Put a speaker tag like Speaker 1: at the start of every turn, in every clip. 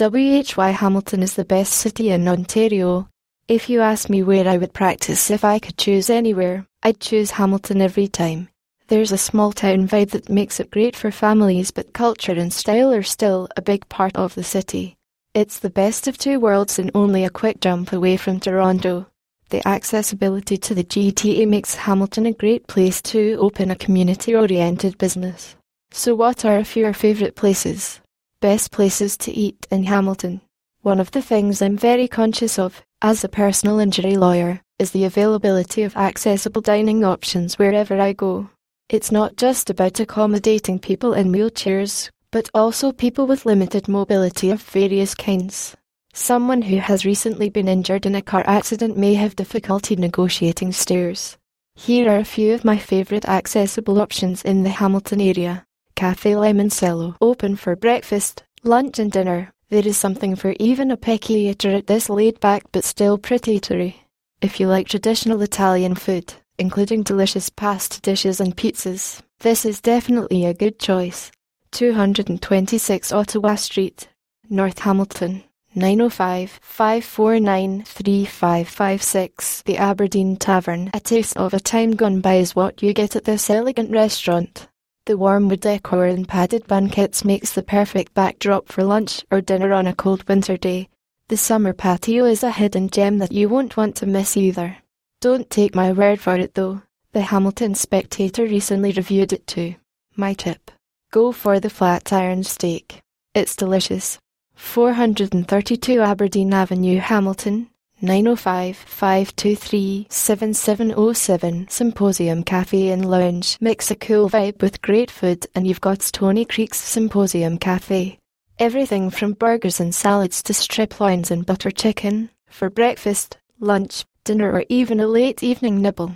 Speaker 1: WHY Hamilton is the best city in Ontario. If you ask me where I would practice if I could choose anywhere, I'd choose Hamilton every time. There's a small town vibe that makes it great for families, but culture and style are still a big part of the city. It's the best of two worlds and only a quick jump away from Toronto. The accessibility to the GTA makes Hamilton a great place to open a community oriented business. So, what are a few your favourite places? Best places to eat in Hamilton. One of the things I'm very conscious of, as a personal injury lawyer, is the availability of accessible dining options wherever I go. It's not just about accommodating people in wheelchairs, but also people with limited mobility of various kinds. Someone who has recently been injured in a car accident may have difficulty negotiating stairs. Here are a few of my favourite accessible options in the Hamilton area. Cafe Limoncello, open for breakfast, lunch and dinner. There is something for even a picky eater at this laid-back but still pretty eatery. If you like traditional Italian food, including delicious pasta dishes and pizzas, this is definitely a good choice. 226 Ottawa Street, North Hamilton. 905 549 3556. The Aberdeen Tavern. A taste of a time gone by is what you get at this elegant restaurant. The warm wood decor and padded banquettes makes the perfect backdrop for lunch or dinner on a cold winter day. The summer patio is a hidden gem that you won't want to miss either. Don't take my word for it though. The Hamilton Spectator recently reviewed it too. My tip. Go for the flat iron steak. It's delicious. 432 Aberdeen Avenue, Hamilton, 905 523 7707 Symposium Cafe and Lounge. Mix a cool vibe with great food, and you've got Stoney Creek's Symposium Cafe. Everything from burgers and salads to strip loins and butter chicken for breakfast, lunch, dinner, or even a late evening nibble.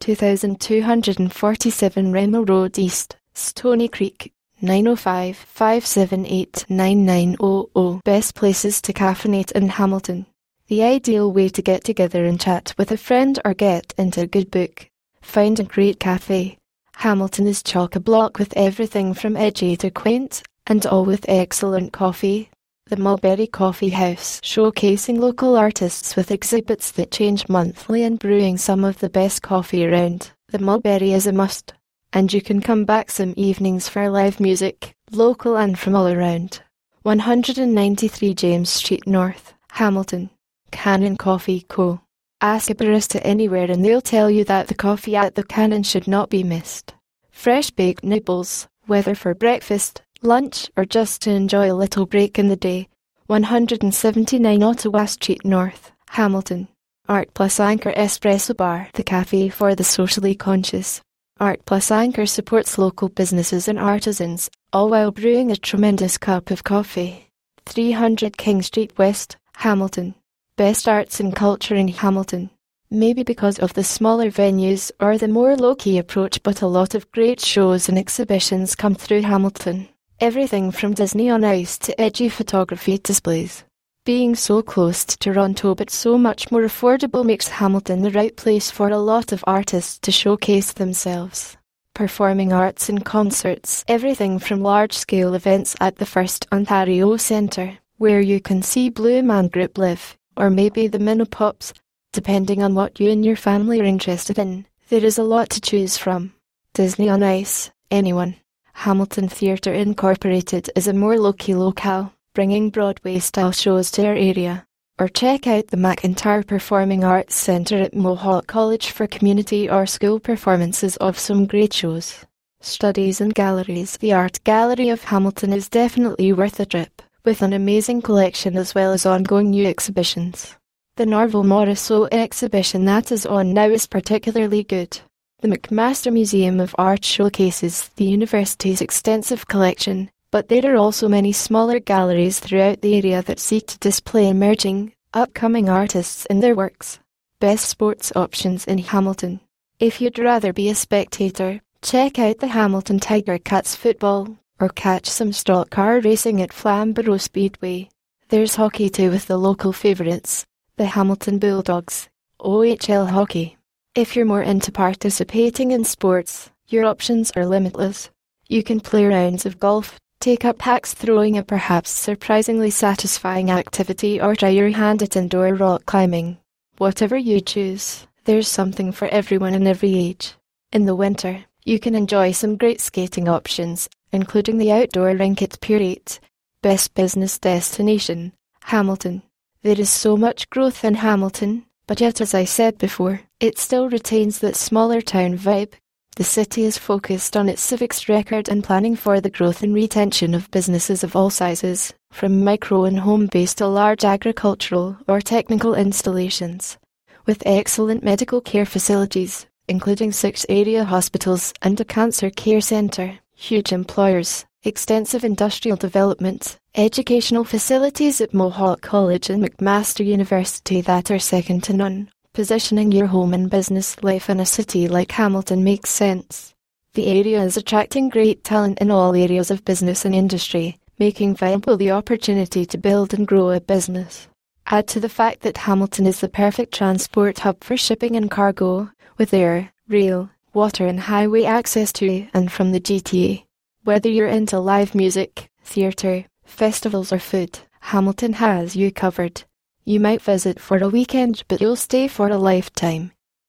Speaker 1: 2247 Rymal Road East, Stoney Creek, 905 578 9900. Best places to caffeinate in Hamilton. The ideal way to get together and chat with a friend or get into a good book. Find a great cafe. Hamilton is chock a block with everything from edgy to quaint, and all with excellent coffee. The Mulberry Coffee House, showcasing local artists with exhibits that change monthly and brewing some of the best coffee around. The Mulberry is a must, and you can come back some evenings for live music, local and from all around. 193 James Street North, Hamilton. Cannon Coffee Co. Ask a barista anywhere and they'll tell you that the coffee at the Cannon should not be missed. Fresh baked nibbles, whether for breakfast, lunch, or just to enjoy a little break in the day. 179 Ottawa Street North, Hamilton. Art Plus Anchor Espresso Bar, the cafe for the socially conscious. Art Plus Anchor supports local businesses and artisans, all while brewing a tremendous cup of coffee. 300 King Street West, Hamilton. Best Arts and Culture in Hamilton. Maybe because of the smaller venues or the more low key approach, but a lot of great shows and exhibitions come through Hamilton. Everything from Disney on Ice to edgy photography displays. Being so close to Toronto but so much more affordable makes Hamilton the right place for a lot of artists to showcase themselves. Performing arts and concerts, everything from large scale events at the First Ontario Centre, where you can see Blue Man Group live, or maybe the Minipops, depending on what you and your family are interested in. There is a lot to choose from. Disney on Ice, anyone. Hamilton Theatre Incorporated is a more low-key locale, bringing Broadway-style shows to our area. Or check out the McIntyre Performing Arts Centre at Mohawk College for community or school performances of some great shows. Studies and galleries. The Art Gallery of Hamilton is definitely worth a trip with an amazing collection as well as ongoing new exhibitions. The Norval Morrisseau exhibition that is on now is particularly good. The McMaster Museum of Art showcases the university's extensive collection, but there are also many smaller galleries throughout the area that seek to display emerging, upcoming artists and their works. Best sports options in Hamilton. If you'd rather be a spectator, check out the Hamilton Tiger Cats football, or catch some stock car racing at Flamborough Speedway. There's hockey too with the local favourites, the Hamilton Bulldogs, OHL hockey. If you're more into participating in sports, your options are limitless. You can play rounds of golf, Take up axe throwing, a perhaps surprisingly satisfying activity, or try your hand at indoor rock climbing. Whatever you choose, there's something for everyone in every age. In the winter, you can enjoy some great skating options, including the outdoor rink at 8, best business destination, Hamilton. There is so much growth in Hamilton, but yet, as I said before, it still retains that smaller town vibe. The city is focused on its civics record and planning for the growth and retention of businesses of all sizes, from micro and home based to large agricultural or technical installations. With excellent medical care facilities, including six area hospitals and a cancer care centre, huge employers, extensive industrial development, educational facilities at Mohawk College and McMaster University that are second to none. Positioning your home and business life in a city like Hamilton makes sense. The area is attracting great talent in all areas of business and industry, making viable the opportunity to build and grow a business. Add to the fact that Hamilton is the perfect transport hub for shipping and cargo, with air, rail, water, and highway access to and from the GTA. Whether you're into live music, theatre, festivals, or food, Hamilton has you covered. You might visit for a weekend, but you'll stay for a lifetime.